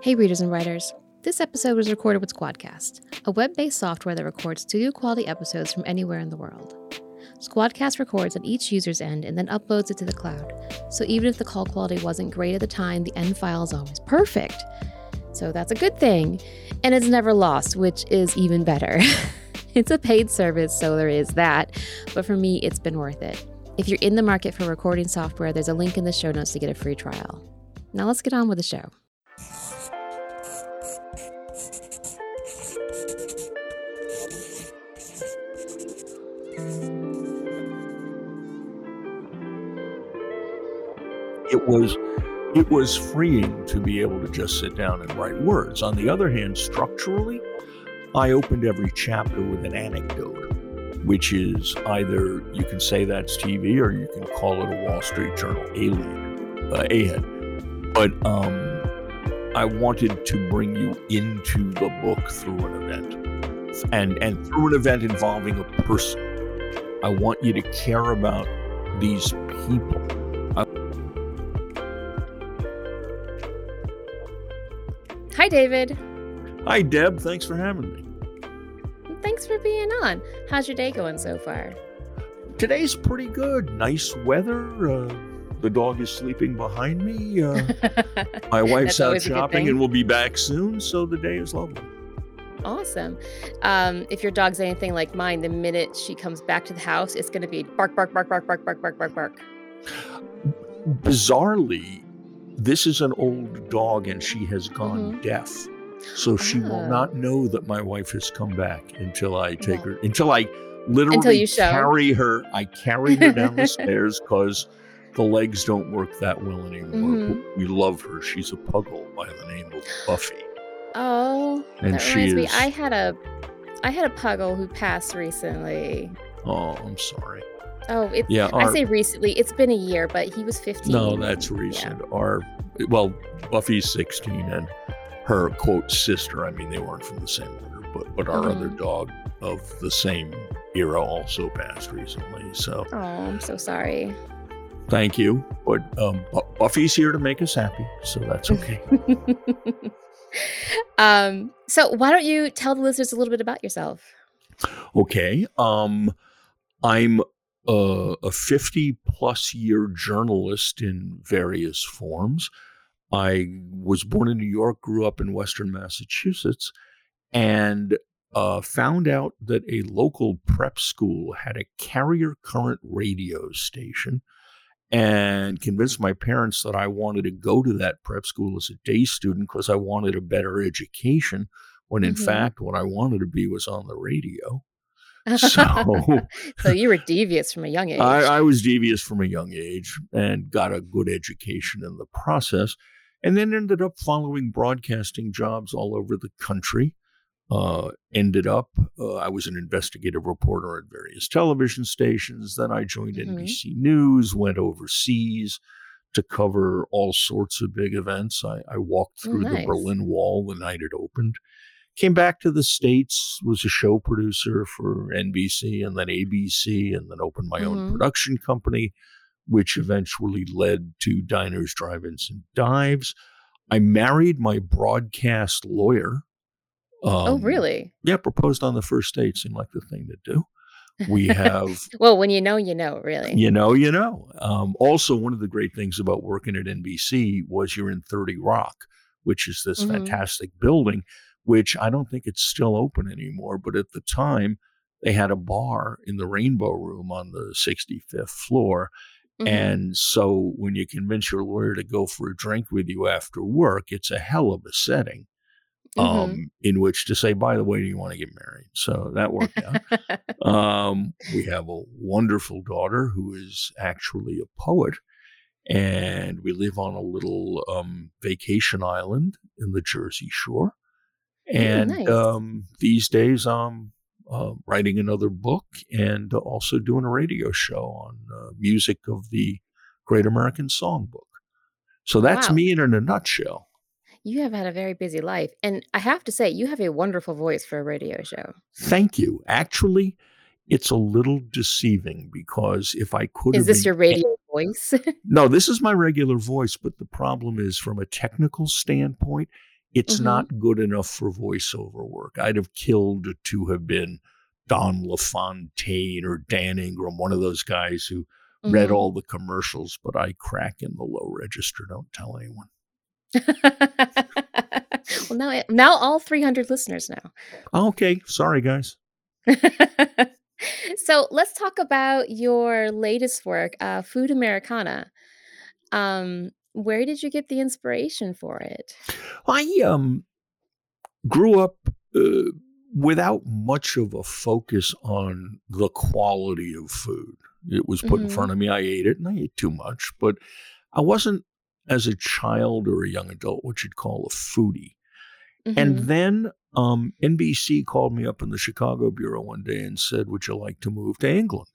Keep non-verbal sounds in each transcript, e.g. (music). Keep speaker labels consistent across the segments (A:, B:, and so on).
A: Hey, readers and writers. This episode was recorded with Squadcast, a web based software that records studio quality episodes from anywhere in the world. Squadcast records at each user's end and then uploads it to the cloud. So even if the call quality wasn't great at the time, the end file is always perfect. So that's a good thing. And it's never lost, which is even better. (laughs) it's a paid service, so there is that. But for me, it's been worth it. If you're in the market for recording software, there's a link in the show notes to get a free trial. Now let's get on with the show.
B: It was it was freeing to be able to just sit down and write words. On the other hand, structurally, I opened every chapter with an anecdote, which is either you can say that's TV or you can call it a Wall Street Journal alien, uh, ahead. But um, I wanted to bring you into the book through an event, and and through an event involving a person. I want you to care about these people
A: Hi, David.
B: Hi, Deb. Thanks for having me.
A: Thanks for being on. How's your day going so far?
B: Today's pretty good. Nice weather. Uh, the dog is sleeping behind me. Uh, (laughs) my wife's out shopping and will be back soon, so the day is lovely.
A: Awesome. Um, if your dog's anything like mine, the minute she comes back to the house, it's going to be bark, bark, bark, bark, bark, bark, bark, bark, bark.
B: Bizarrely, this is an old dog and she has gone mm-hmm. deaf. So she will ah. not know that my wife has come back until I take yeah. her, until I literally until you carry her. I carry her down the (laughs) stairs because the legs don't work that well anymore. Mm-hmm. We love her. She's a puggle by the name of Buffy.
A: Oh, and that reminds is, me. I had a, I had a puggle who passed recently.
B: Oh, I'm sorry.
A: Oh, it, yeah. Our, I say recently. It's been a year, but he was 15.
B: No, that's recent. Yeah. Our well, Buffy's 16, and her quote sister. I mean, they weren't from the same litter, but but our mm-hmm. other dog of the same era also passed recently. So.
A: Oh, I'm so sorry.
B: Thank you, but um, Buffy's here to make us happy, so that's okay. (laughs)
A: um. So why don't you tell the listeners a little bit about yourself?
B: Okay. Um, I'm a, a 50 plus year journalist in various forms. I was born in New York, grew up in Western Massachusetts, and uh, found out that a local prep school had a carrier current radio station and convinced my parents that I wanted to go to that prep school as a day student because I wanted a better education. When in mm-hmm. fact, what I wanted to be was on the radio.
A: So, (laughs) so you were devious from a young age.
B: I, I, was devious from a young age and got a good education in the process, and then ended up following broadcasting jobs all over the country. Uh, ended up, uh, I was an investigative reporter at various television stations. Then I joined mm-hmm. NBC News, went overseas to cover all sorts of big events. I, I walked oh, through oh, nice. the Berlin Wall the night it opened came back to the states was a show producer for nbc and then abc and then opened my mm-hmm. own production company which eventually led to diners drive-ins and dives i married my broadcast lawyer
A: um, oh really
B: yeah proposed on the first date seemed like the thing to do we have (laughs)
A: well when you know you know really
B: you know you know um, also one of the great things about working at nbc was you're in 30 rock which is this mm-hmm. fantastic building which I don't think it's still open anymore. But at the time, they had a bar in the Rainbow Room on the 65th floor. Mm-hmm. And so when you convince your lawyer to go for a drink with you after work, it's a hell of a setting um, mm-hmm. in which to say, by the way, do you want to get married? So that worked out. (laughs) um, we have a wonderful daughter who is actually a poet. And we live on a little um, vacation island in the Jersey Shore. And nice. um, these days, I'm uh, writing another book and also doing a radio show on uh, music of the Great American Songbook. So that's wow. me in a nutshell.
A: You have had a very busy life. And I have to say, you have a wonderful voice for a radio show.
B: Thank you. Actually, it's a little deceiving because if I could
A: Is this your radio voice? (laughs)
B: no, this is my regular voice, but the problem is from a technical standpoint, It's
A: Mhm.
B: not good enough for voiceover work. I'd have killed to have been Don LaFontaine or Dan Ingram, one of those guys who read
A: Mhm.
B: all the commercials, but I crack in the low register. Don't tell anyone.
A: Well, now now all 300 listeners know.
B: Okay, sorry guys. (laughs)
A: so let's talk about your latest work, uh, Food Americana. Um, where did you get the inspiration for it?
B: I um grew up uh, without much of a focus on the quality of food. It was put in
A: Mhm.
B: front of me. I ate it, and I ate too much. But I wasn't, as a child or a young adult, what you'd call a foodie. And
A: Mhm.
B: then um, NBC called me up in the Chicago bureau one day and said, "Would you like to move to England?"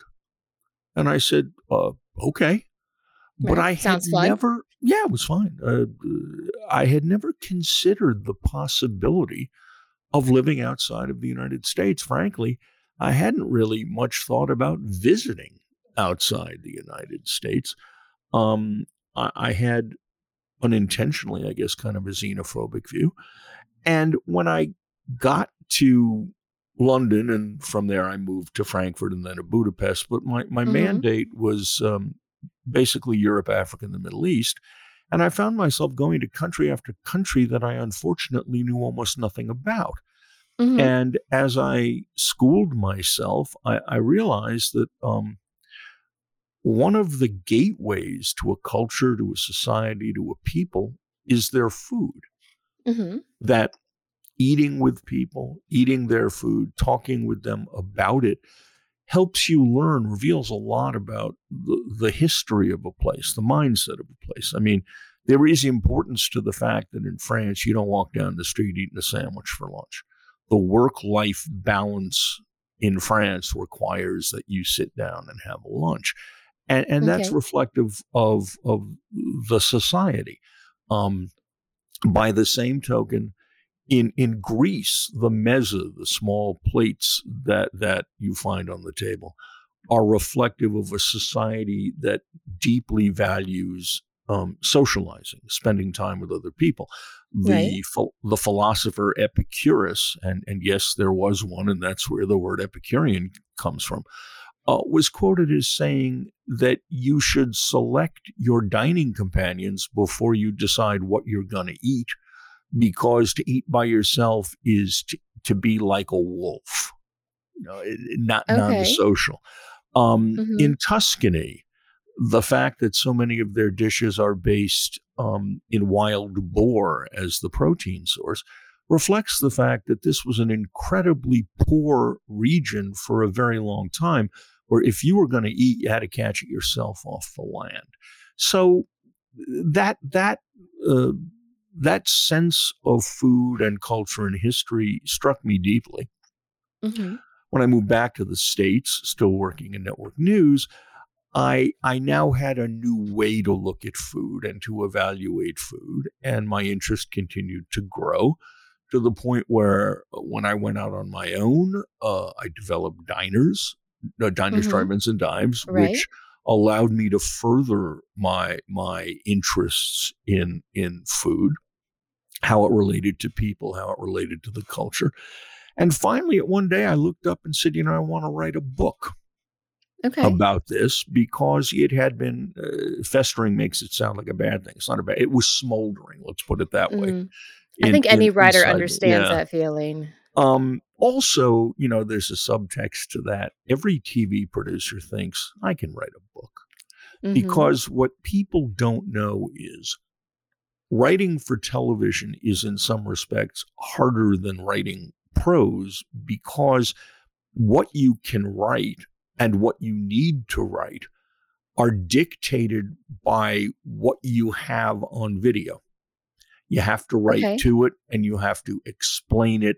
B: And I said, uh, "Okay." But
A: Right,
B: I had
A: fun.
B: never, yeah, it was fine. Uh, I had never considered the possibility of living outside of the United States. Frankly, I hadn't really much thought about visiting outside the United States. Um, I, I had unintentionally, I guess, kind of a xenophobic view. And when I got to London, and from there I moved to Frankfurt and then to Budapest, but my, my
A: Mhm.
B: mandate was um, basically Europe, Africa, and the Middle East. And I found myself going to country after country that I unfortunately knew almost nothing about.
A: Mhm.
B: And as I schooled myself, I, I realized that um, one of the gateways to a culture, to a society, to a people is their food.
A: Mhm.
B: That eating with people, eating their food, talking with them about it helps you learn, reveals a lot about the, the history of a place, the mindset of a place. I mean, there is importance to the fact that in France, you don't walk down the street eating a sandwich for lunch. The work life balance in France requires that you sit down and have a lunch. And, and that's
A: Okay.
B: reflective of, of the society. Um, by the same token, in in Greece, the meza, the small plates that that you find on the table, are reflective of a society that deeply values um, socializing, spending time with other people. The
A: Right.
B: phi- the philosopher Epicurus, and and yes, there was one, and that's where the word Epicurean comes from. Uh, was quoted as saying that you should select your dining companions before you decide what you're going to eat because to eat by yourself is to, to be like a wolf, you know, not
A: Okay.
B: non-social. Um,
A: Mhm.
B: In Tuscany, the fact that so many of their dishes are based um, in wild boar as the protein source reflects the fact that this was an incredibly poor region for a very long time, where if you were going to eat, you had to catch it yourself off the land. So that that uh, that sense of food and culture and history struck me deeply.
A: Mhm.
B: When I moved back to the States, still working in network news, I I now had a new way to look at food and to evaluate food, and my interest continued to grow to the point where uh, when I went out on my own, uh, I developed diners, uh, diners,
A: Mhm.
B: drive-ins, and dives,
A: Right.
B: which allowed me to further my my interests in in food, how it related to people, how it related to the culture. And finally, at one day, I looked up and said, "You know, I want to write a book."
A: Okay.
B: about this because it had been uh, festering makes it sound like a bad thing. It's not a bad. It was smoldering. Let's put it that way.
A: Mm. I
B: in-
A: think any
B: in-
A: writer
B: inside
A: understands
B: Yeah.
A: that feeling.
B: Um, also, you know, there's a subtext to that. Every TV producer thinks I can write a book
A: Mhm.
B: because what people don't know is writing for television is in some respects harder than writing prose because what you can write and what you need to write are dictated by what you have on video. You have to write
A: Okay.
B: to it and you have to explain it.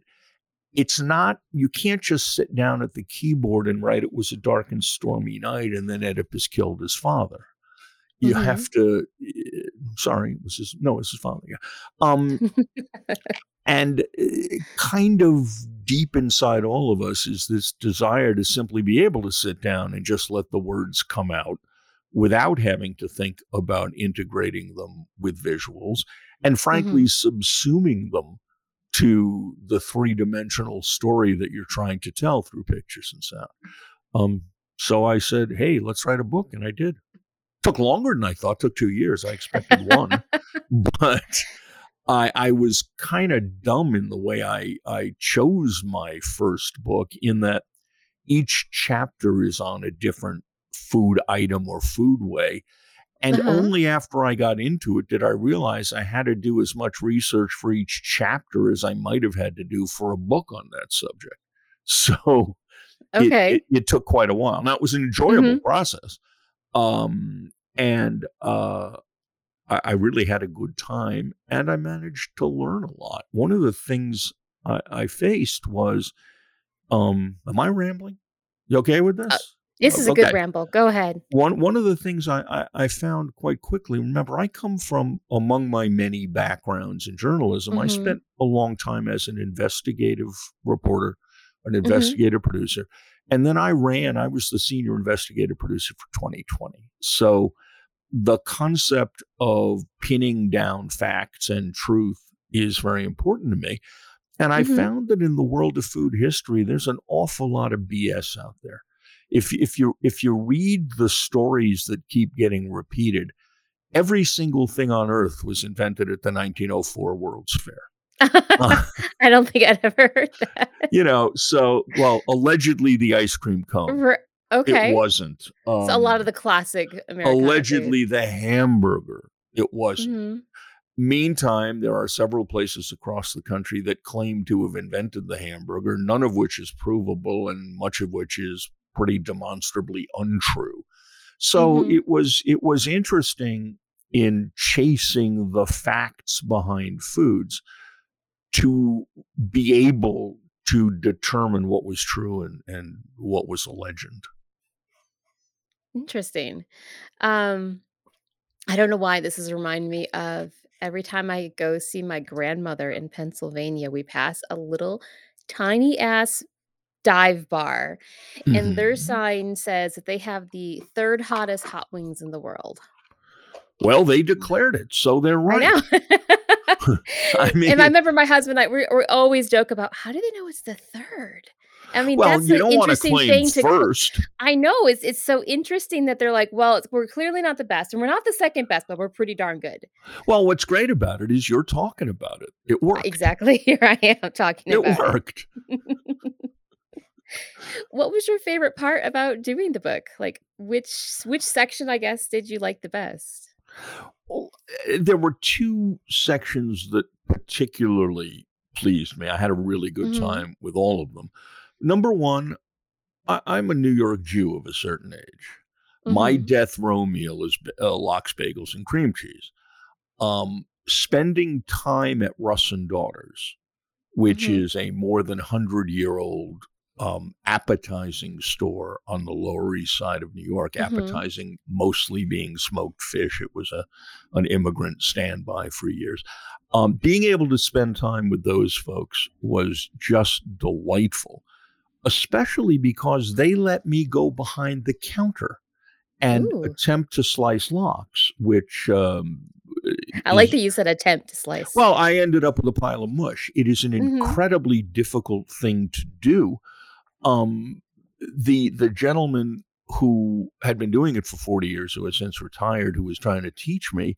B: It's not, you can't just sit down at the keyboard and write it was a dark and stormy night and then Oedipus killed his father. You
A: Mhm.
B: have to, uh, sorry, it was his, no, it was his father. Yeah. Um, (laughs) and uh, kind of deep inside all of us is this desire to simply be able to sit down and just let the words come out without having to think about integrating them with visuals. and frankly mm-hmm. subsuming them to the three dimensional story that you're trying to tell through pictures and sound. Um, so I said, "Hey, let's write a book," and I did. Took longer than I thought. Took two years. I expected one, (laughs) but I, I was kind of dumb in the way I I chose my first book. In that each chapter is on a different food item or food way. And uh-huh. only after I got into it did I realize I had to do as much research for each chapter as I might have had to do for a book on that subject. (laughs) So okay. it, it, it took quite a while. Now it was an enjoyable mm-hmm. process. Um, and uh, I, I, really had a good time and I managed to learn a lot. One of the things I, I faced was um, am I rambling? You okay with uh, this?
A: This is a good ramble. Go ahead.
B: One one of the things I, I, I, found quite quickly. Remember, I come from among my many backgrounds in journalism. Mm-hmm. I spent a long time as an investigative reporter, an mm-hmm. investigative mm-hmm. producer, and then I ran. I was the senior investigative producer for 2020. So the concept of pinning down facts and truth is very important to me. And I mm-hmm. found that in the world of food history, there's an awful lot of BS out there. If if you if you read the stories that keep getting repeated, every single thing on earth was invented at the 1904 World's Fair.
A: uh, (laughs) I don't think I'd ever heard that. (laughs)
B: You know, so well, allegedly the ice cream cone.
A: Okay,
B: it wasn't.
A: Um, so a lot of the classic American.
B: Allegedly the hamburger. It wasn't. Mm-hmm. Meantime, there are several places across the country that claim to have invented the hamburger, none of which is provable and much of which is pretty demonstrably untrue. So mm-hmm. it was it was interesting in chasing the facts behind foods to be able to determine what was true and, and what was a legend.
A: Interesting. Um, I don't know why this is reminding me of every time I go see my grandmother in Pennsylvania, we pass a little tiny ass dive bar, and their mm-hmm. sign says that they have the third hottest hot wings in the world.
B: Well, they declared it, so they're right. (laughs)
A: I, (laughs) I mean, and I remember my husband and I we, we always joke about how do they know it's the third? I mean,
B: well,
A: that's
B: you
A: an
B: don't
A: interesting thing
B: to first.
A: I know it's it's so interesting that they're like, well, we're clearly not the best, and we're not the second best, but we're pretty darn good.
B: Well, what's great about it is you're talking about it. It worked
A: exactly. (laughs) Here I am talking
B: it worked.
A: it. What was your favorite part about doing the book? Like which which section, I guess, did you like the best?
B: Well, eh, there were two sections that particularly pleased me. I had a really good mm-hmm. time with all of them. Number one, I, am a New York Jew of a certain age. Mm-hmm. My death row meal is uh, lox, bagels, and cream cheese. Um, spending time at Russ and Daughters, which mm-hmm. is a more than hundred year old um, appetizing store on the Lower East Side of New York, mm-hmm. appetizing mostly being smoked fish. It was a an immigrant standby for years. Um, being able to spend time with those folks was just delightful especially because they let me go behind the counter and Ooh. attempt to slice lox, which um,
A: I like that you said attempt to slice.
B: Well, I ended up with a pile of mush. It is an mm-hmm. incredibly difficult thing to do. Um, the the gentleman who had been doing it for 40 years, who has since retired, who was trying to teach me,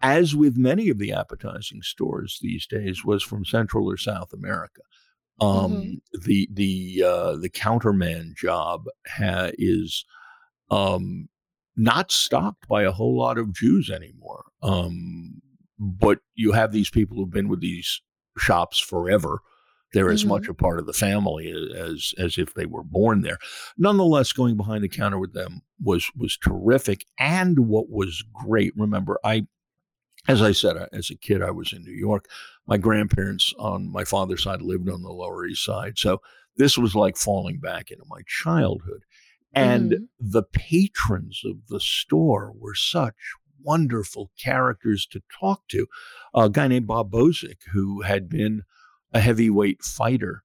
B: as with many of the appetizing stores these days, was from Central or South America. Um, mm-hmm. The the uh, the counterman job ha- is um, not stocked by a whole lot of Jews anymore. Um, but you have these people who've been with these shops forever. They're as mm-hmm. much a part of the family as as if they were born there. Nonetheless, going behind the counter with them was was terrific. And what was great, remember, I as I said, as a kid, I was in New York. My grandparents on my father's side lived on the Lower East Side. So this was like falling back into my childhood. And mm-hmm. the patrons of the store were such wonderful characters to talk to. A guy named Bob Bozick, who had been a heavyweight fighter,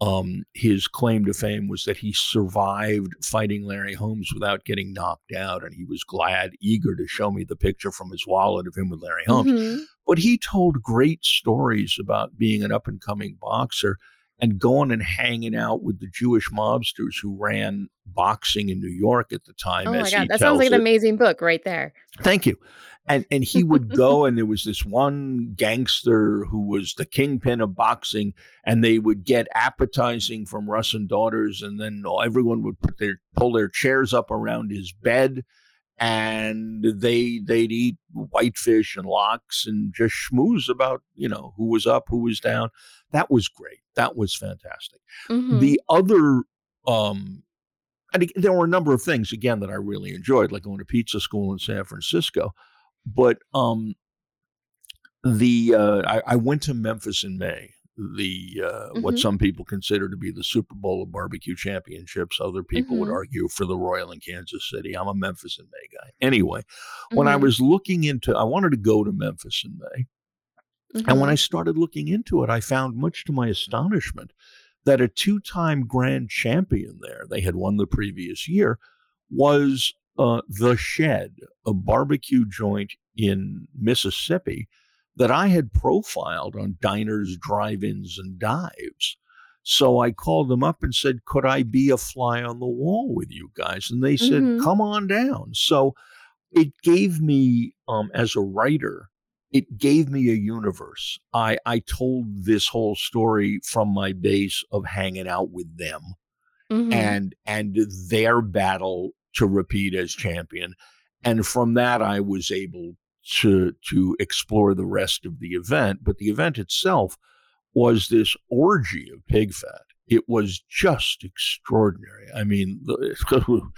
B: um, his claim to fame was that he survived fighting Larry Holmes without getting knocked out. And he was glad, eager to show me the picture from his wallet of him with Larry Holmes.
A: Mhm.
B: But he told great stories about being an up and coming boxer and going and hanging out with the Jewish mobsters who ran boxing in New York at the time.
A: Oh my god, that sounds like
B: tells
A: an amazing book right there.
B: Thank you. And and he would (laughs) go and there was this one gangster who was the kingpin of boxing and they would get appetizing from Russ and daughters and then everyone would put their pull their chairs up around his bed and they they'd eat whitefish and lox and just schmooze about, you know, who was up, who was down. That was great. That was fantastic
A: Mhm.
B: the other um and there were a number of things again that I really enjoyed, like going to pizza school in San Francisco. But um the uh I, I went to Memphis in May, the uh what
A: Mhm.
B: some people consider to be the Super Bowl of barbecue championships. Other people would
A: Mhm.
B: argue for the Royal in Kansas City. I'm a Memphis in May guy. Anyway, when I
A: Mhm.
B: was looking into I wanted to go to Memphis in May. And when
A: Mhm.
B: I started looking into it, I found, much to my astonishment, that a two time grand champion there, they had won the previous year, was uh, The Shed, a barbecue joint in Mississippi that I had profiled on diners, drive ins, and dives. So I called them up and said, Could I be a fly on the wall with you guys? And they said,
A: Mhm.
B: Come on down. So it gave me, um, as a writer, it gave me a universe. I I told this whole story from my base of hanging out with them
A: Mhm.
B: and and their battle to repeat as champion. And from that I was able to to explore the rest of the event. But the event itself was this orgy of pig fat. It was just extraordinary. I mean, (laughs)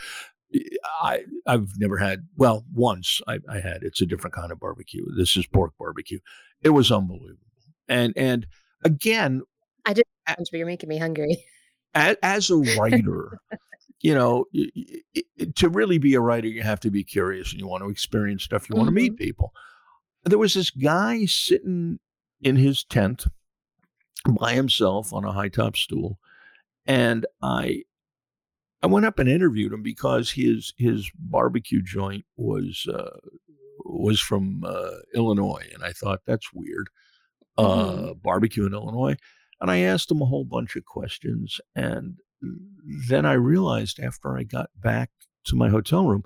B: I I've never had well once I, I had it's a different kind of barbecue. This is pork barbecue. It was unbelievable. And and again, I did.
A: But you're making me hungry.
B: as, as a writer, (laughs) you know, to really be a writer, you have to be curious and you want to experience stuff. You want to meet people. There was this guy sitting in his tent by himself on a high top stool, and I I went up and interviewed him because his his barbecue joint was uh, was from uh, Illinois, and I thought that's weird. Uh, barbecue in Illinois, and I asked him a whole bunch of questions, and then I realized after I got back to my hotel room,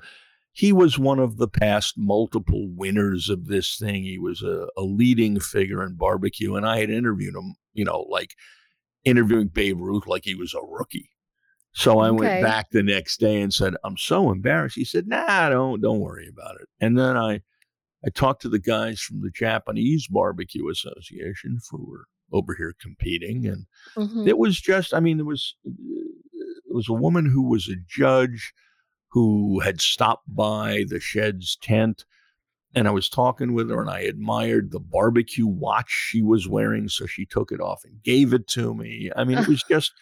B: he was one of the past multiple winners of this thing. He was a, a leading figure in barbecue, and I had interviewed him, you know, like interviewing Babe Ruth like he was a rookie. So I
A: Okay.
B: went back the next day and said, "I'm so embarrassed." He said, "Nah, don't don't worry about it." And then I I talked to the guys from the Japanese Barbecue Association were over here competing, and
A: Mhm.
B: it was just, I mean, there was it was a woman who was a judge who had stopped by the shed's tent. And I was talking with her and I admired the barbecue watch she was wearing. So she took it off and gave it to me. I mean, it was (laughs) just,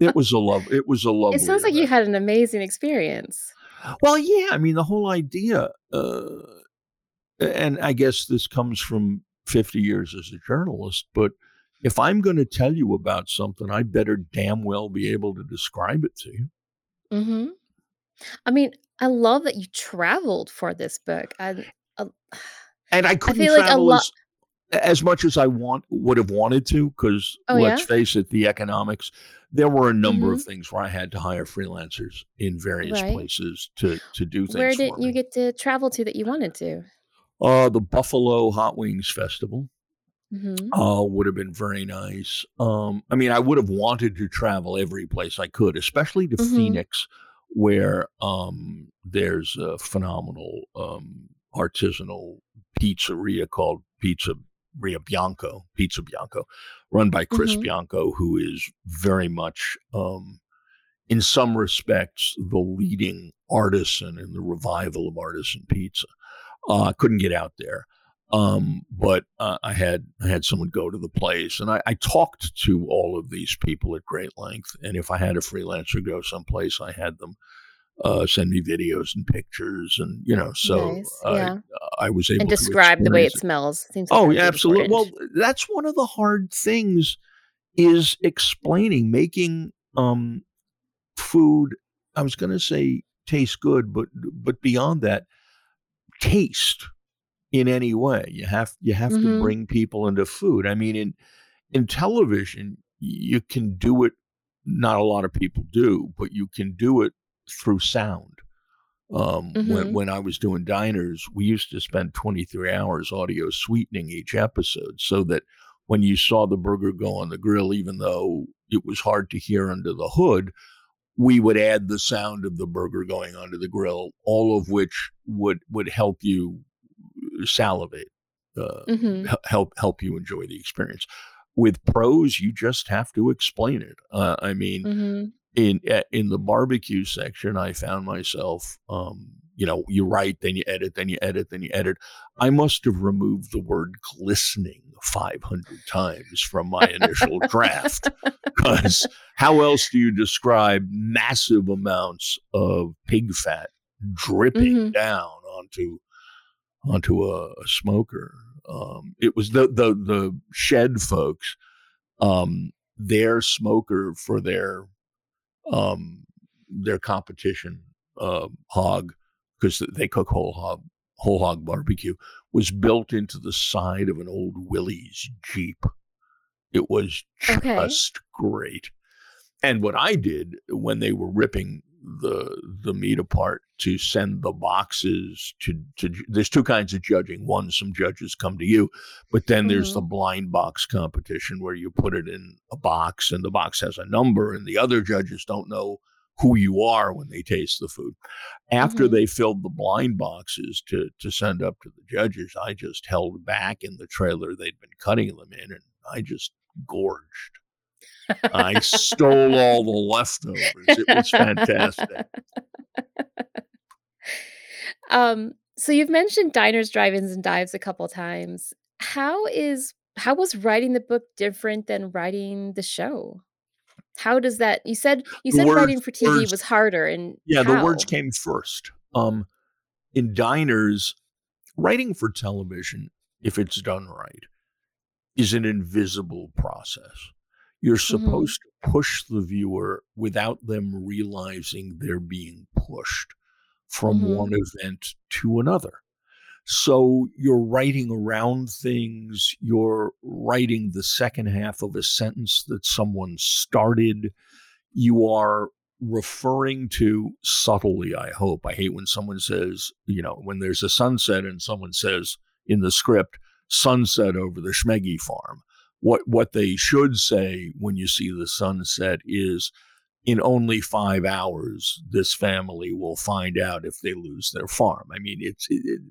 B: it was a love, it was a love
A: It sounds like you had an amazing experience.
B: Well, yeah. I mean, the whole idea, uh, and I guess this comes from 50 years as a journalist, but if I'm going to tell you about something, I better damn well be able to describe it to you.
A: Mm-hmm. I mean, I love that you traveled for this book. I, uh,
B: And I couldn't
A: feel like a
B: travel as, as much as I want would have wanted to, because
A: Oh,
B: let's
A: yeah?
B: face it, the economics. There were a number of things where I had to hire freelancers in various
A: Right.
B: places to to do things.
A: where didn't you
B: me.
A: get to travel to that you wanted to?
B: Uh, the Buffalo Hot Wings Festival.
A: Hmm
B: uh, would have been very nice. Um, I mean, I would have wanted to travel every place I could, especially to
A: Mhm.
B: Phoenix, where um, there's a phenomenal um, artisanal pizzeria called Pizzeria Bianco, Pizza Bianco, run by Chris
A: Mhm.
B: Bianco, who is very much, um, in some respects, the leading artisan in the revival of artisan pizza. Uh, I couldn't get out there um, but uh, I had I had someone go to the place, and I, I talked to all of these people at great length. And if I had a freelancer go someplace, I had them uh, send me videos and pictures, and you know, so
A: Nice,
B: I,
A: yeah.
B: I was able
A: And
B: to
A: describe the way it smells. Seems like
B: Oh,
A: that'd
B: yeah,
A: be
B: absolutely. Well, that's one of the hard things is explaining, making um, food. I was going to say taste good, but but beyond that, taste in any way. You have you have
A: Mhm.
B: to bring people into food. I mean, in in television, you can do it. Not a lot of people do, but you can do it through sound. Um, when
A: Mhm.
B: when I was doing diners, we used to spend 23 hours audio sweetening each episode so that when you saw the burger go on the grill, even though it was hard to hear under the hood, we would add the sound of the burger going onto the grill, all of which would would help you salivate, uh,
A: Mhm.
B: help help you enjoy the experience. With prose, you just have to explain it. Uh, I mean,
A: Mhm.
B: in in the barbecue section, I found myself, um, you know, you write, then you edit, then you edit, then you edit. I must have removed the word glistening 500 times from my initial draft (laughs) because how else do you describe massive amounts of pig fat dripping
A: Mhm.
B: down onto onto a, a smoker? Um, it was the the the shed folks, um, their smoker for their um, their competition uh, hog because they cook whole hog whole hog barbecue was built into the side of an old Willys Jeep. It was
A: Okay.
B: just great. And what I did when they were ripping the the meat apart to send the boxes to to there's two kinds of judging. One, some judges come to you, but then there's the blind box competition where you put it in a box and the box has a number, and the other judges don't know who you are when they taste the food. After
A: Mhm.
B: they filled the blind boxes to to send up to the judges, I just held back in the trailer they'd been cutting them in, and I just gorged. I stole all the leftovers. It was fantastic. (laughs)
A: Um, so you've mentioned diners, drive-ins, and dives a couple times. How is how was writing the book different than writing the show? How does that you said you
B: The
A: said
B: words-
A: writing for TV
B: words-
A: was harder and
B: Yeah, the words came first. Um, in diners, writing for television, if it's done right, is an invisible process. You're supposed to push the viewer without them realizing they're being pushed from
A: Mhm.
B: one event to another. So you're writing around things, you're writing the second half of a sentence that someone started. You are referring to subtly, I hope. I hate when someone says, you know, when there's a sunset and someone says in the script, sunset over the Schmeggy farm. What what they should say when you see the sunset is in only five hours, this family will find out if they lose their farm. I mean, it's it, it-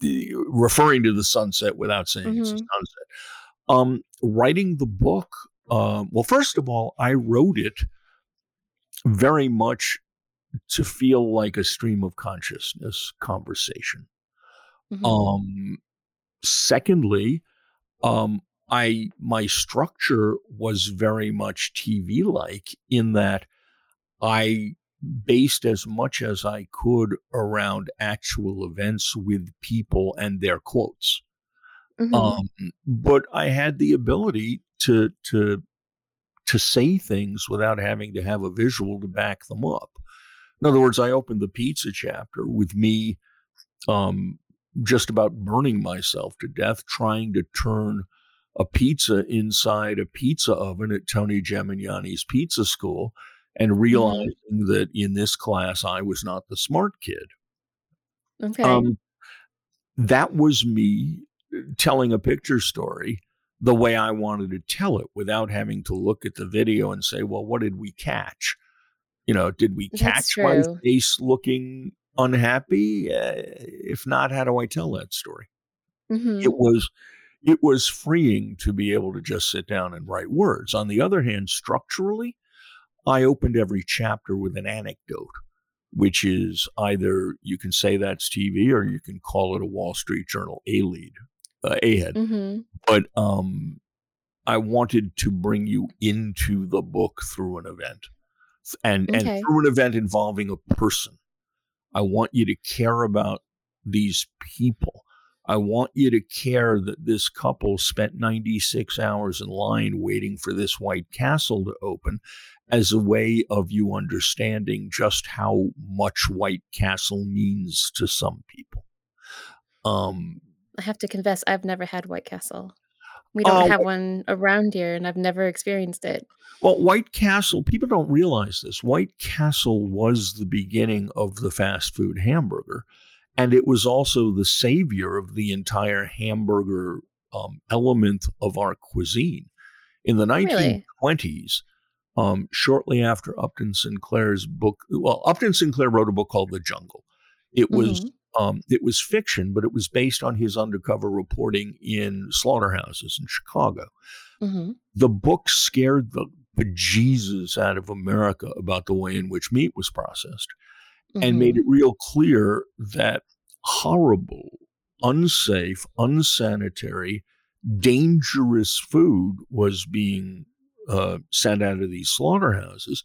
B: the, referring to the sunset without saying it's a
A: Mhm.
B: sunset. Um, writing the book, um, well, first of all, I wrote it very much to feel like a stream of consciousness conversation.
A: Mhm.
B: Um, secondly, um, I my structure was very much TV like in that I based as much as I could around actual events with people and their quotes.
A: Mhm.
B: Um, but I had the ability to to to say things without having to have a visual to back them up. In other words, I opened the pizza chapter with me um, just about burning myself to death trying to turn a pizza inside a pizza oven at Tony Gemignani's pizza school and realizing that in this class I was not the smart kid.
A: okay.
B: Um, that was me uh, telling a picture story the way I wanted to tell it without having to look at the video and say, well, what did we catch? You know, did we catch my face looking unhappy? Uh, if not, how do I tell that story?
A: Mhm.
B: It was it was freeing to be able to just sit down and write words. On the other hand, structurally, I opened every chapter with an anecdote, which is either you can say that's TV or you can call it a Wall Street Journal A lead, uh, A head.
A: Mhm.
B: But um, I wanted to bring you into the book through an event, and
A: Okay.
B: and through an event involving a person. I want you to care about these people. I want you to care that this couple spent 96 hours in line waiting for this White Castle to open as a way of you understanding just how much White Castle means to some people. Um,
A: I have to confess, I've never had White Castle. We don't
B: uh,
A: have one around here, and I've never experienced it.
B: well, White Castle, people don't realize this. White Castle was the beginning of the fast food hamburger, and it was also the savior of the entire hamburger um, element of our cuisine. In the
A: Really?
B: 1920s, um, shortly after Upton Sinclair's book, well, Upton Sinclair wrote a book called The Jungle. It was
A: Mhm.
B: um, it was fiction, but it was based on his undercover reporting in slaughterhouses in Chicago.
A: hmm
B: The book scared the bejesus out of America about the way in which meat was processed and made it real clear that horrible, unsafe, unsanitary, dangerous food was being uh, sent out of these slaughterhouses.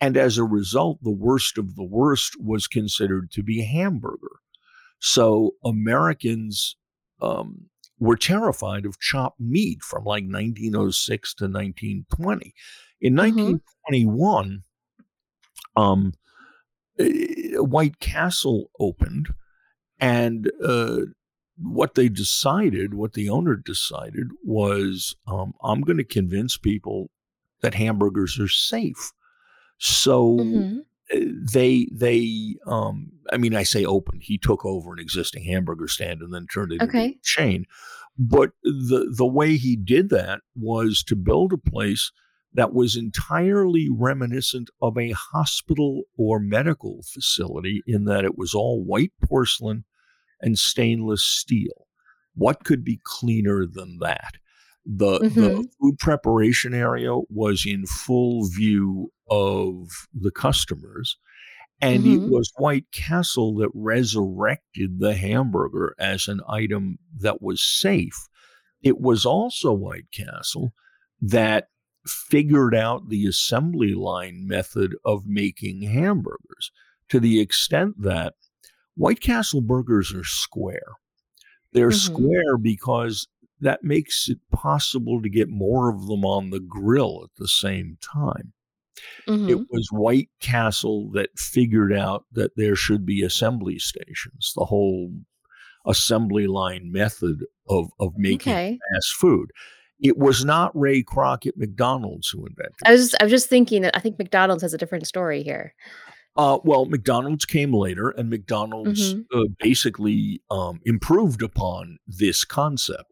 B: And as a result, the worst of the worst was considered to be hamburger. So Americans um, were terrified of chopped meat from like 1906 to 1920. In
A: Mhm.
B: 1921, um, eh, White Castle opened, and uh, what they decided, what the owner decided, was um, I'm going to convince people that hamburgers are safe. So
A: hmm
B: uh, they they um i mean i say opened he took over an existing hamburger stand and then turned it into a chain. But the the way he did that was to build a place that was entirely reminiscent of a hospital or medical facility in that it was all white porcelain and stainless steel what could be cleaner than that the the
A: Mhm.
B: food preparation area was in full view of the customers and it
A: Mhm.
B: was white castle that resurrected the hamburger as an item that was safe it was also white castle that figured out the assembly line method of making hamburgers to the extent that white castle burgers are square they're
A: Mhm.
B: square because that makes it possible to get more of them on the grill at the same time.
A: hmm
B: It was White Castle that figured out that there should be assembly stations, the whole assembly line method of, of making
A: Okay.
B: fast food. It was not Ray Kroc at McDonald's who invented
A: I was just, I was just thinking that I think McDonald's has a different story here.
B: Uh, well, McDonald's came later, and McDonald's
A: Mhm.
B: uh, basically um, improved upon this concept.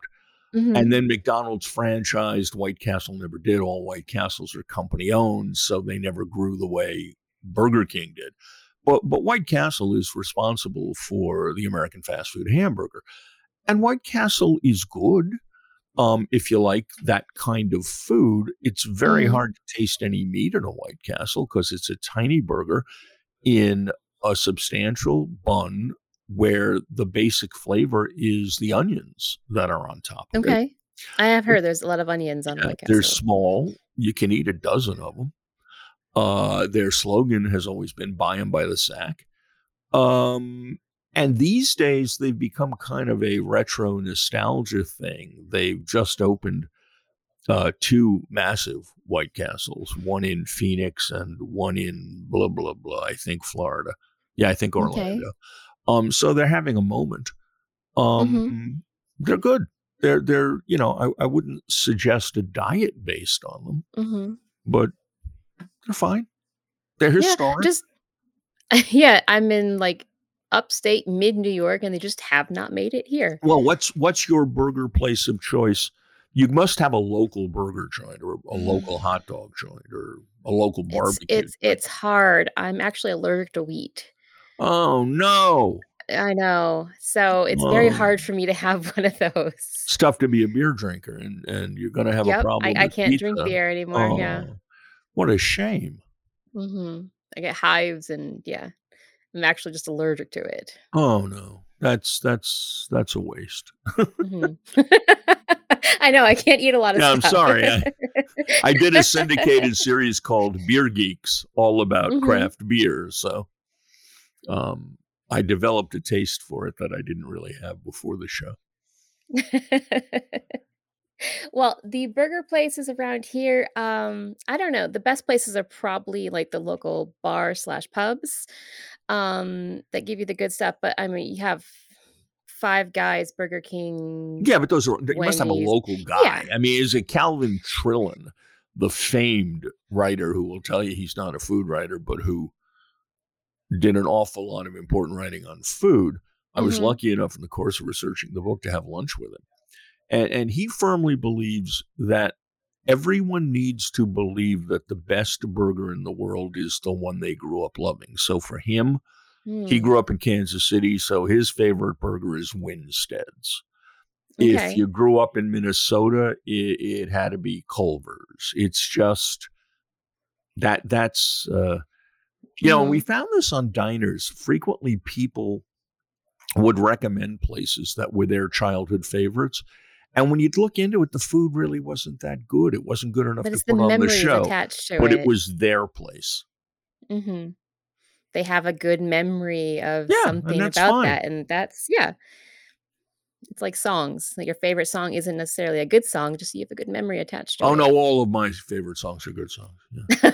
A: hmm
B: And then McDonald's franchised. White Castle never did. All White Castles are company owned, so they never grew the way Burger King did. But but White Castle is responsible for the American fast food hamburger, and White Castle is good. Um, if you like that kind of food, it's very
A: Mhm.
B: hard to taste any meat in a White Castle because it's a tiny burger in a substantial bun where the basic flavor is the onions that are on top of it.
A: Okay. I have heard there's a lot of onions on
B: Yeah,
A: White
B: they're small. You can eat a dozen of them. Uh, their slogan has always been buy them by the sack." Um, and these days they've become kind of a retro nostalgia thing. They've just opened uh, two massive White Castles, one in Phoenix and one in blah blah blah. I think Florida. Yeah, I think
A: Okay.
B: Orlando. Um, so they're having a moment. Um,
A: hmm
B: they're good. They're they're you know I, I wouldn't suggest a diet based on them,
A: hmm
B: but they're fine. They're
A: Yeah.
B: historic.
A: Just (laughs) yeah. I'm in like upstate mid New York, and they just have not made it here.
B: well, what's what's your burger place of choice? You must have a local burger joint or a local hot dog joint or a local
A: It's
B: barbecue.
A: it's
B: joint.
A: it's hard. I'm actually allergic to wheat.
B: Oh no!
A: I know. So it's very
B: Oh,
A: hard for me to have (laughs) one of those.
B: it's tough to be a beer drinker, and and you're going to have a
A: Yep. I,
B: problem
A: I
B: with
A: can't drink beer anymore. Yeah.
B: Oh, what a shame!
A: hmm I get hives and yeah. I'm actually just allergic to it.
B: Oh no, that's that's that's a waste.
A: hmm (laughs) (laughs) I know. I can't eat a lot of
B: Yeah, I'm sorry. I, I did a (laughs) syndicated series called Beer Geeks, all about
A: hmm
B: craft beer. So, um, I developed a taste for it that I didn't really have before the show.
A: well, the burger places around here, um, I don't know. The best places are probably like the local bar slash pubs um, that give you the good stuff. But I mean, you have Five Guys, Burger King.
B: Yeah, but those are you must have a local
A: Yeah.
B: guy. I mean, is it Calvin Trillin, the famed writer who will tell you he's not a food writer, but who did an awful lot of important writing on food? I was
A: Mhm.
B: lucky enough in the course of researching the book to have lunch with him. And, and he firmly believes that everyone needs to believe that the best burger in the world is the one they grew up loving. So for him, he
A: Hmm,
B: grew up in Kansas City, so his favorite burger is Winstead's. If you grew up in Minnesota, it, it had to be Culver's. It's just that that's uh, you know,
A: Mhm.
B: we found this on diners. Frequently, people would recommend places that were their childhood favorites. And when you'd look into it, the food really wasn't that good. It wasn't good enough
A: But
B: to
A: it's the
B: put on the show,
A: attached to
B: but
A: it.
B: it was their place.
A: Mm-hmm. They have a good memory of
B: Yeah,
A: something about
B: fine.
A: that, and that's yeah. It's like songs. Like your favorite song isn't necessarily a good song, just you have a good memory attached to
B: Oh
A: it.
B: Oh no, all of my favorite songs are good songs. Yeah,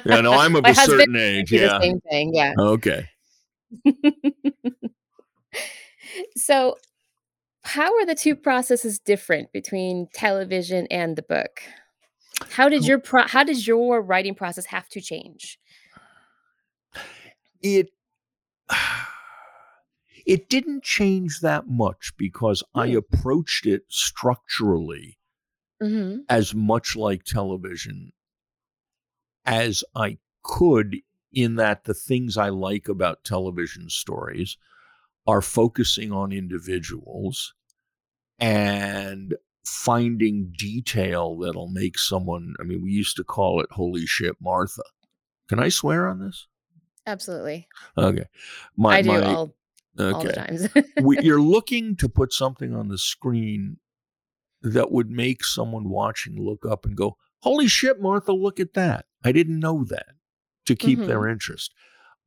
B: (laughs) yeah no, I'm of a certain age. Yeah.
A: same thing. Yeah.
B: Okay. (laughs)
A: so, how are the two processes different between television and the book? How did your pro- how does your writing process have to change?
B: It (sighs) it didn't change that much because I
A: Hmm.
B: approached it structurally
A: hmm
B: as much like television as I could in that the things I like about television stories are focusing on individuals and finding detail that'll make someone I mean we used to call it holy shit Martha. Can I swear on this?
A: Absolutely,
B: Okay. My
A: I do
B: my
A: all all the
B: okay.
A: times.
B: we, (laughs) you're looking to put something on the screen that would make someone watching look up and go, "Holy shit, Martha! Look at that! I didn't know that." To keep their interest.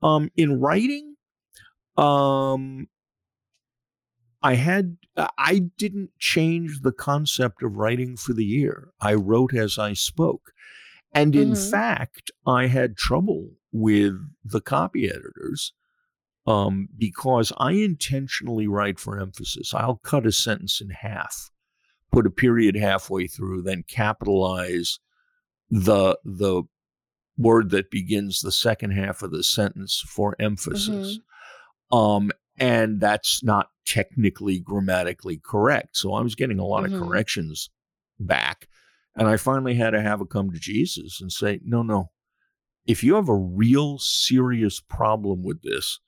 B: Um, in writing, um, I had uh, I didn't change the concept of writing for the year. I wrote as I spoke, and in
A: Mhm.
B: fact, I had trouble with the copy editors um, because I intentionally write for emphasis. I'll cut a sentence in half, put a period halfway through, then capitalize the the word that begins the second half of the sentence for emphasis. Um, and that's not technically grammatically correct. So I was getting a lot
A: Mhm.
B: of corrections back. And I finally had to have a come to Jesus and say, no, no. If you have a real serious problem with this,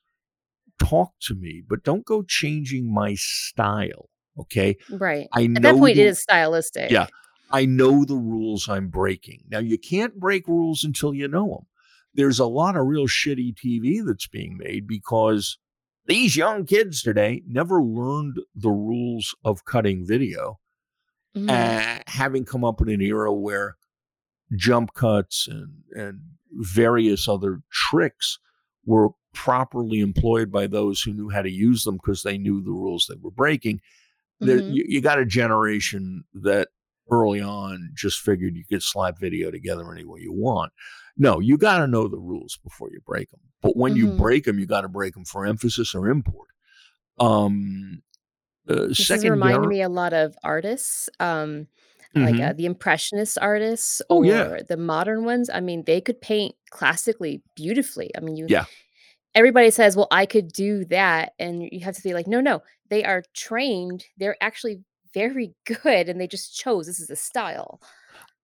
B: talk to me, but don't go changing my style. Okay.
A: right.
B: I know
A: At that point,
B: the-
A: it is stylistic.
B: Yeah. I know the rules I'm breaking. Now, you can't break rules until you know them. There's a lot of real shitty TV that's being made because these young kids today never learned the rules of cutting video,
A: Mhm.
B: uh, having come up in an era where jump cuts and, and various other tricks were properly employed by those who knew how to use them because they knew the rules they were breaking there,
A: Mhm.
B: you, you got a generation that early on just figured you could slap video together any way you want. No, you got to know the rules before you break them. But when you
A: Mhm.
B: break them, you got to break them for emphasis or import. Um, uh,
A: This
B: second,
A: reminding me a lot of artists, um, like uh, the impressionist artists
B: Mm-hmm. Oh,
A: or
B: yeah.
A: the modern ones. I mean, they could paint classically beautifully. I mean, you.
B: Yeah.
A: Everybody says, "Well, I could do that," and you have to be like, "No, no, they are trained. They're actually very (laughs) good, and they just chose this is a style."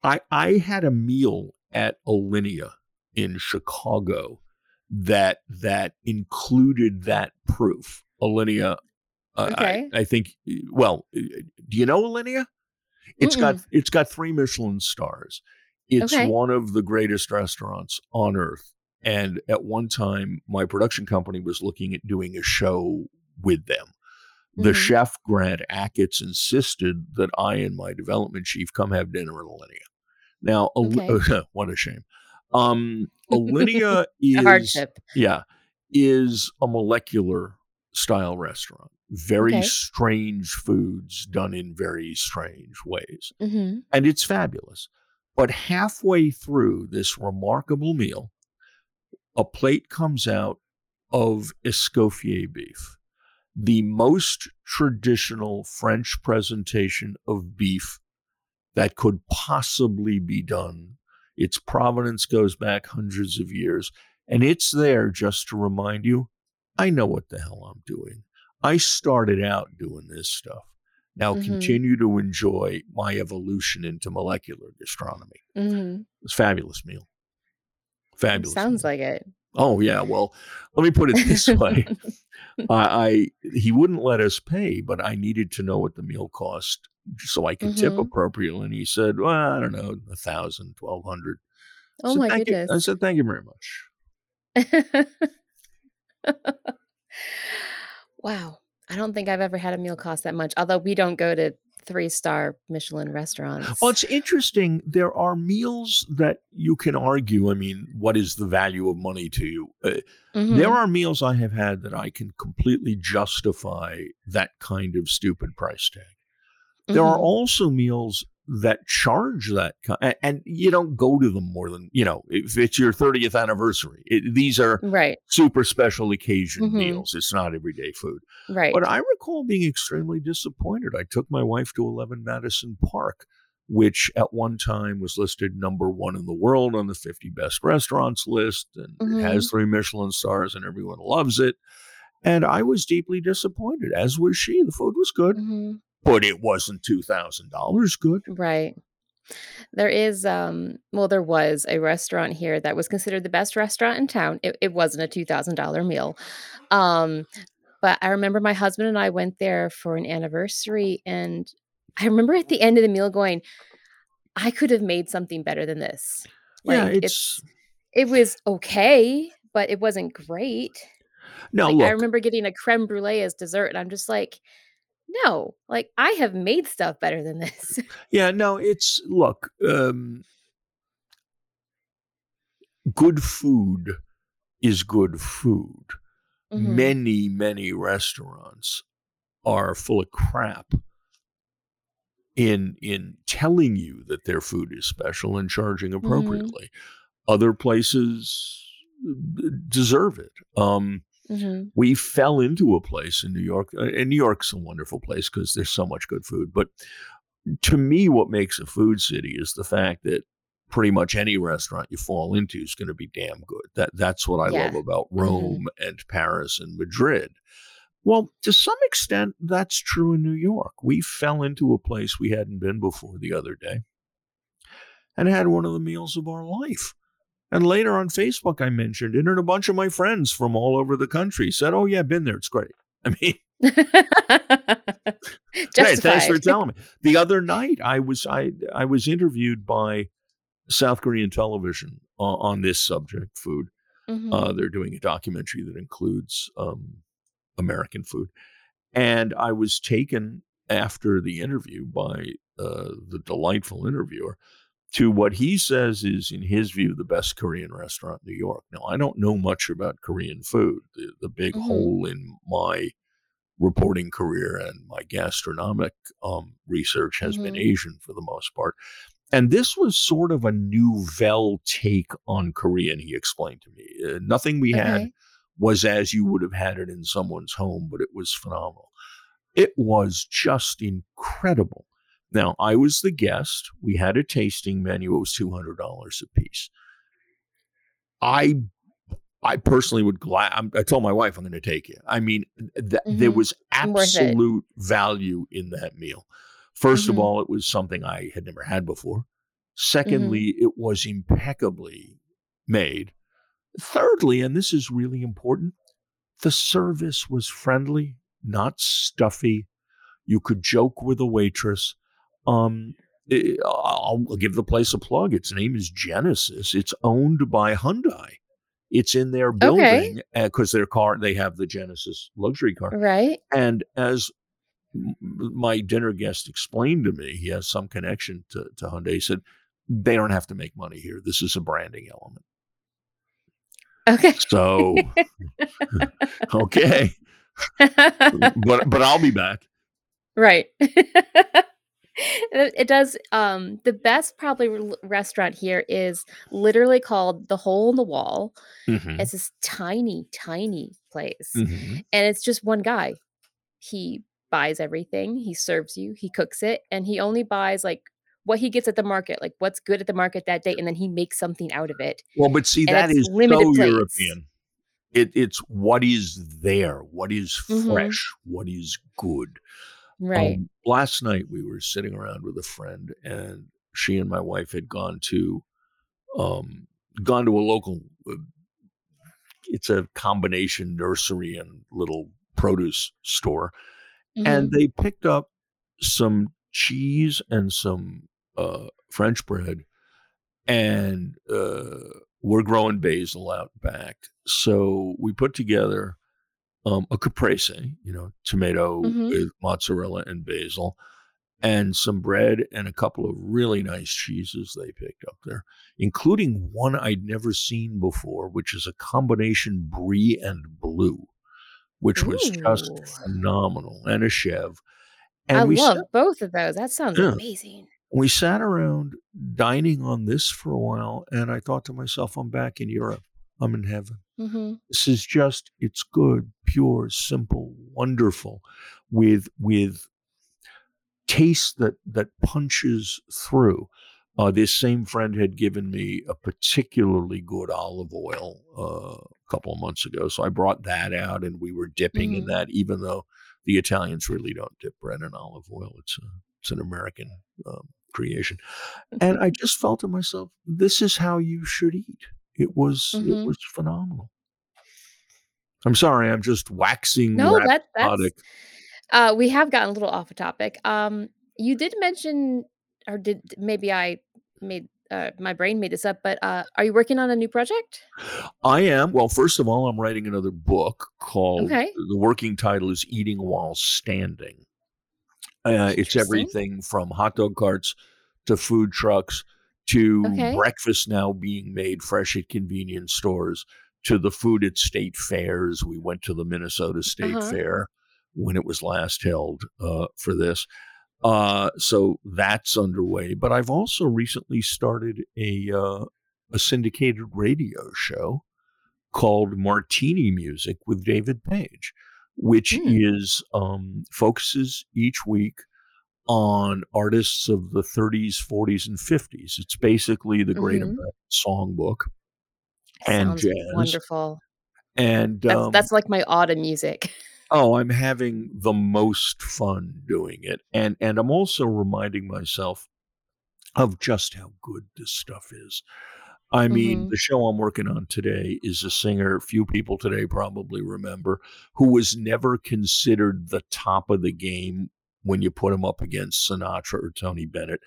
B: I, I had a meal at Alinea in Chicago that that included that proof. Alinea, uh,
A: Okay.
B: I, I think. Well, uh, do you know Alinea? It's got it's got three Michelin stars. It's
A: Okay.
B: one of the greatest restaurants on earth. And at one time, my production company was looking at doing a show with them. The
A: Mhm.
B: chef Grant Achatz insisted that I and my development chief come have dinner at Alinea. Now,
A: Okay. (laughs)
B: what a shame. Um, Alinea
A: A (laughs)
B: is
A: hardship.
B: yeah, is a molecular style restaurant. Very
A: Okay.
B: strange foods done in very strange ways.
A: Mm-hmm.
B: And it's fabulous. But halfway through this remarkable meal, a plate comes out of Escoffier beef, the most traditional French presentation of beef that could possibly be done. Its provenance goes back hundreds of years, and it's there just to remind you I know what the hell I'm doing. I started out doing this stuff. Now
A: Mhm.
B: continue to enjoy my evolution into molecular gastronomy.
A: Mm-hmm.
B: It's a fabulous meal. Fabulous.
A: Sounds
B: meal.
A: like it.
B: Oh yeah. Well, let me put it this (laughs) way. I, I he wouldn't let us pay, but I needed to know what the meal cost so I could tip
A: Mhm.
B: appropriately. And he said, "Well, I don't know, a thousand, twelve hundred.
A: oh
B: So
A: my
B: thank you- I said, "Thank you very much." (laughs)
A: wow. I don't think I've ever had a meal cost that much, although we don't go to three star Michelin restaurants.
B: Well, it's interesting. There are meals that you can argue. I mean, what is the value of money to you? Uh,
A: Mhm.
B: There are meals I have had that I can completely justify that kind of stupid price tag. There are
A: Mhm.
B: also meals that charge that, ki- a- and you don't go to them more than you know. If it's your 30th anniversary, it, these are
A: right,
B: super special occasion
A: Mhm.
B: meals. It's not everyday food.
A: right.
B: But I recall being extremely disappointed. I took my wife to 11 Madison Park, which at one time was listed number one in the world on the 50 best restaurants list, and
A: Mhm.
B: it has three Michelin stars, and everyone loves it. And I was deeply disappointed, as was she. The food was good,
A: Mhm.
B: But it wasn't $2,000 good.
A: Right. There is, um, well, there was a restaurant here that was considered the best restaurant in town. It, it wasn't a $2,000 meal. Um, but I remember my husband and I went there for an anniversary. And I remember at the end of the meal going, I could have made something better than this.
B: yeah,
A: Like,
B: it's.
A: it was okay, but it wasn't great.
B: No,
A: Like,
B: look,
A: I remember getting a creme brulee as dessert, and I'm just like, no, like I have made stuff better than this. (laughs)
B: Yeah, no, it's look, um, good food is good food.
A: Mhm.
B: Many, many restaurants are full of crap in in telling you that their food is special and charging appropriately. Other places uh, deserve it. Um,
A: Mhm.
B: we fell into a place in New York, uh, and New York's a wonderful place because there's so much good food. But to me, what makes a food city is the fact that pretty much any restaurant you fall into is going to be damn good. That that's what I
A: Yeah.
B: love about Rome and Paris and Madrid. Well, to some extent, that's true in New York. We fell into a place we hadn't been before the other day and had one of the meals of our life. And later on Facebook, I mentioned it, and a bunch of my friends from all over the country said, Oh, yeah, been there. It's great. (laughs) I mean, (laughs) Great, thanks for (laughs) telling me. The other night, I was I I was interviewed by South Korean television uh, on this subject, food.
A: Mhm.
B: Uh, they're doing a documentary that includes um, American food, and I was taken after the interview by uh, the delightful interviewer to what he says is, in his view, the best Korean restaurant in New York. Now, I don't know much about Korean food. The, the big
A: Mhm.
B: hole in my reporting career and my gastronomic um, research has been
A: Mhm.
B: Asian for the most part. And this was sort of a nouvelle take on Korean, he explained to me. Uh, nothing we had was as you would have had it in someone's home, but it was phenomenal. It was just incredible. Now, I was the guest. We had a tasting menu. It was $200 a piece. I I personally would glad. I told my wife I'm going to take you. I mean, th- there
A: Mhm.
B: was absolute value in that meal. 1st of
A: Mhm.
B: all, it was something I had never had before.
A: Mm-hmm.
B: Secondly, it was impeccably made. Thirdly, and this is really important, the service was friendly, not stuffy. You could joke with a waitress. Um, eh, I'll give the place a plug. Its name is Genesis. It's owned by Hyundai. It's in their building because their car they have the Genesis luxury car.
A: Right.
B: And as my dinner guest explained to me, he has some connection to, to Hyundai. He said, they don't have to make money here. This is a branding element.
A: Okay.
B: So, (laughs) okay. (laughs) but but I'll be back.
A: Right. (laughs) it, does. Um, the best probably r- restaurant here is literally called the Hole in the Wall.
B: Mhm,
A: It's this tiny, tiny place,
B: mhm.
A: and it's just one guy. He buys everything. He serves you. He cooks it, and he only buys like what he gets at the market, like what's good at the market that day, and then he makes something out of it.
B: Well, but see,
A: And
B: that is
A: limited
B: so
A: plates.
B: European. It, it's what is there, what is
A: Mhm.
B: fresh, what is good.
A: Right.
B: Um, last night we were sitting around with a friend, and she and my wife had gone to um, gone to a local. uh, It's a combination nursery and little produce store, and
A: Mhm.
B: they picked up some cheese and some uh, French bread, and uh, we're growing basil out back. So we put together um, a caprese, you know, tomato
A: Mhm.
B: with mozzarella and basil, and some bread and a couple of really nice cheeses they picked up there, including one I'd never seen before, which is a combination brie and blue, which was just phenomenal, and a chev.
A: I
B: And we
A: love
B: sat,
A: both of those. That sounds
B: yeah,
A: amazing.
B: we sat around dining on this for a while, and I thought to myself, I'm back in Europe. I'm in heaven.
A: hmm
B: This is just it's good, pure, simple, wonderful, with with taste that that punches through. Uh, this same friend had given me a particularly good olive oil uh, a couple of months ago, so I brought that out, and we were dipping in
A: hmm
B: that. Even though the Italians really don't dip bread in olive oil, it's a, it's an American um, creation. And I just felt to myself, this is how you should eat. It was it
A: hmm
B: was phenomenal. I'm sorry, I'm just waxing
A: No, that that's uh we have gotten a little off a topic. Um you did mention or did maybe I made uh my brain made this up, but uh are you working on a new project?
B: I am, well, first of all, I'm writing another book called
A: Okay.
B: the working title is Eating While Standing. Uh, it's everything from hot dog carts to food trucks to
A: Okay.
B: breakfast now being made fresh at convenience stores to the food at state fairs. We went to the Minnesota State
A: Uh-huh.
B: Fair when it was last held uh, for this. Uh, so that's underway. But I've also recently started a uh, a syndicated radio show called Martini Music with David Page, which
A: Hmm.
B: is um, focuses each week on artists of the 30s, 40s, and 50s. It's basically the Great
A: hmm
B: American Songbook and
A: Sounds
B: jazz.
A: wonderful.
B: And
A: That's
B: um,
A: that's like my autumn music.
B: oh, I'm having the most fun doing it, and and I'm also reminding myself of just how good this stuff is. I mean,
A: hmm
B: the show I'm working on today is a singer few people today probably remember who was never considered the top of the game when you put him up against Sinatra or Tony Bennett.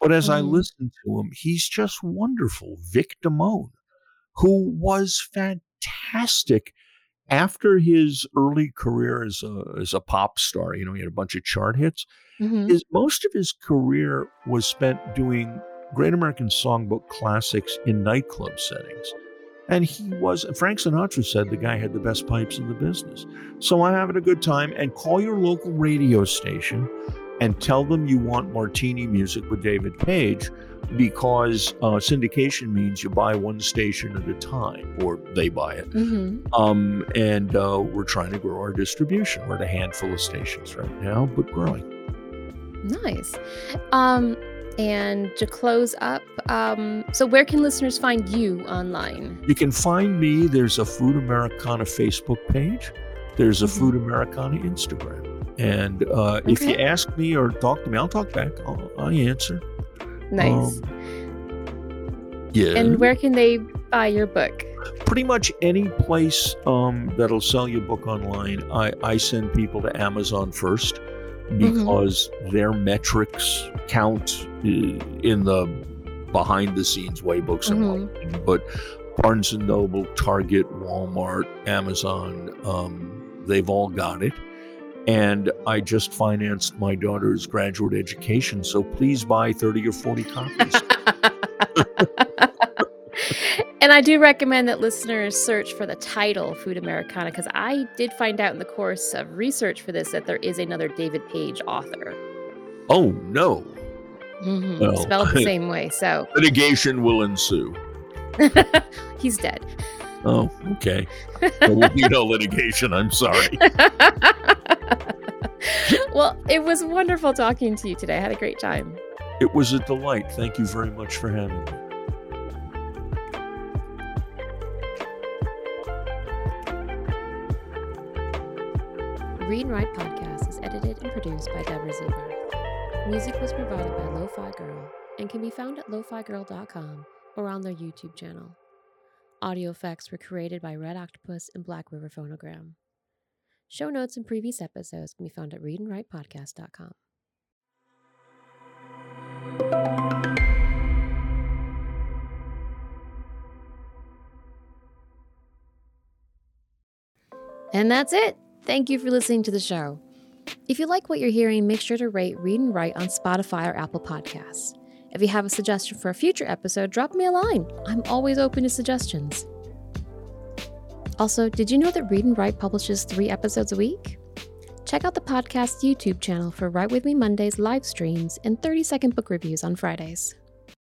B: But as I
A: hmm
B: listen to him, he's just wonderful. Vic Damone, who was fantastic after his early career as a as a pop star. You know, he had a bunch of chart hits
A: hmm
B: his most of his career was spent doing Great American Songbook classics in nightclub settings. And he was, Frank Sinatra said the guy had the best pipes in the business. So I'm having a good time. And call your local radio station and tell them you want martini music with David Page because uh, syndication means you buy one station at a time or they buy it.
A: hmm
B: Um, and uh, we're trying to grow our distribution. We're at a handful of stations right now, but growing.
A: Nice. Um, and to close up, um, so where can listeners find you online?
B: You can find me. There's a Food Americana Facebook page. There's a
A: hmm
B: Food Americana Instagram. And uh, if you ask me or talk to me, I'll talk back. I'll, I answer.
A: Nice.
B: Um, yeah.
A: And where can they buy your book?
B: Pretty much any place um, that'll sell your book online, I, I send people to Amazon first
A: hmm
B: because their metrics count uh, in the behind the scenes way books
A: hmm
B: marketing. But Barnes and Noble, Target, Walmart, Amazon, um, they've all got it. And I just financed my daughter's graduate education, so please buy 30 or 40 copies. (laughs)
A: And I do recommend that listeners search for the title Food Americana because I did find out in the course of research for this that there is another David Page author.
B: Oh, no.
A: Mm-hmm. Well, Spelled the (laughs) same way. So
B: litigation will ensue. (laughs)
A: He's dead.
B: Oh, okay. There will be no litigation. I'm sorry. (laughs)
A: well, it was wonderful talking to you today. I had a great time.
B: It was a delight. Thank you very much for having me.
A: Read and Write podcast is edited and produced by Deborah Ziebarth. Music was provided by Lo-Fi Girl and can be found at lofigirl.com or on their YouTube channel. Audio effects were created by Red Octopus and Black River Phonogram. Show notes and previous episodes can be found at readandwritepodcast.com. And that's it. Thank you for listening to the show. If you like what you're hearing, make sure to rate Read and Write on Spotify or Apple Podcasts. If you have a suggestion for a future episode, drop me a line. I'm always open to suggestions. Also, did you know that Read and Write publishes three episodes a week? Check out the podcast's YouTube channel for Write With Me Mondays live streams and 30 second book reviews on Fridays.